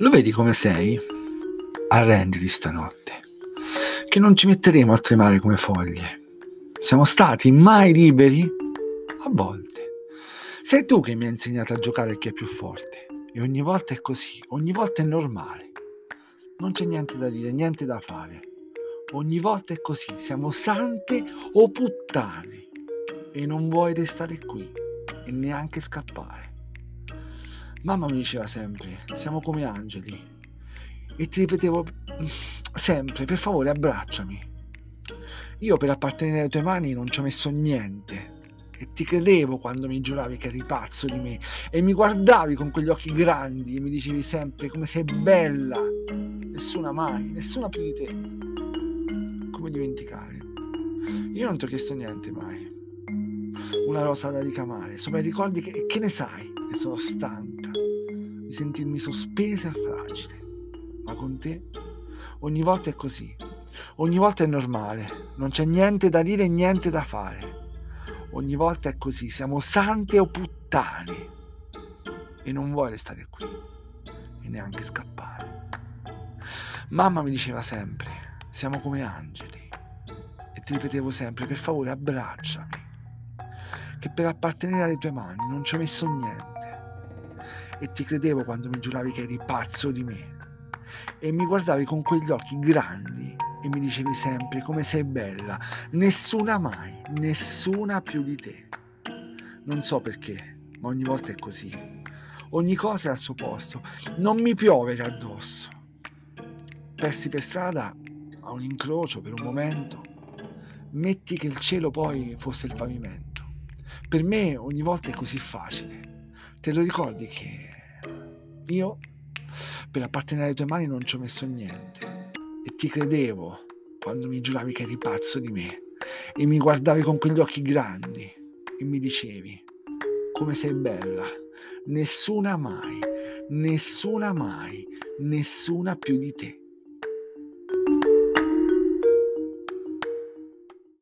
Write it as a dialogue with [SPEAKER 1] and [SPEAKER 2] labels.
[SPEAKER 1] Lo vedi come sei? Arrenditi stanotte, che non ci metteremo a tremare come foglie. Siamo stati mai liberi? A volte. Sei tu che mi hai insegnato a giocare chi è più forte. E ogni volta è così, ogni volta è normale. Non c'è niente da dire, niente da fare. Ogni volta è così, siamo sante o puttane. E non vuoi restare qui e neanche scappare. Mamma mi diceva sempre, siamo come angeli. E ti ripetevo sempre, per favore abbracciami. Io per appartenere alle tue mani non ci ho messo niente. E ti credevo quando mi giuravi che eri pazzo di me. E mi guardavi con quegli occhi grandi e mi dicevi sempre come sei bella. Nessuna mai, nessuna più di te. Come dimenticare? Io non ti ho chiesto niente mai. Una rosa da ricamare, sopra i ricordi che, che ne sai? Che sono stanco di sentirmi sospesa e fragile. Ma con te ogni volta è così. Ogni volta è normale. Non c'è niente da dire e niente da fare. Ogni volta è così. Siamo sante o puttane. E non vuoi restare qui. E neanche scappare. Mamma mi diceva sempre, siamo come angeli. E ti ripetevo sempre, per favore abbracciami. Che per appartenere alle tue mani non ci ho messo niente e ti credevo quando mi giuravi che eri pazzo di me. E mi guardavi con quegli occhi grandi e mi dicevi sempre come sei bella, nessuna mai, nessuna più di te. Non so perché, ma ogni volta è così. Ogni cosa è al suo posto, non mi piovere addosso. Persi per strada a un incrocio per un momento, metti che il cielo poi fosse il pavimento. Per me ogni volta è così facile. Te lo ricordi che io per appartenere alle tue mani non ci ho messo niente. E ti credevo quando mi giuravi che eri pazzo di me. E mi guardavi con quegli occhi grandi e mi dicevi come sei bella, nessuna mai, nessuna mai, nessuna più di te.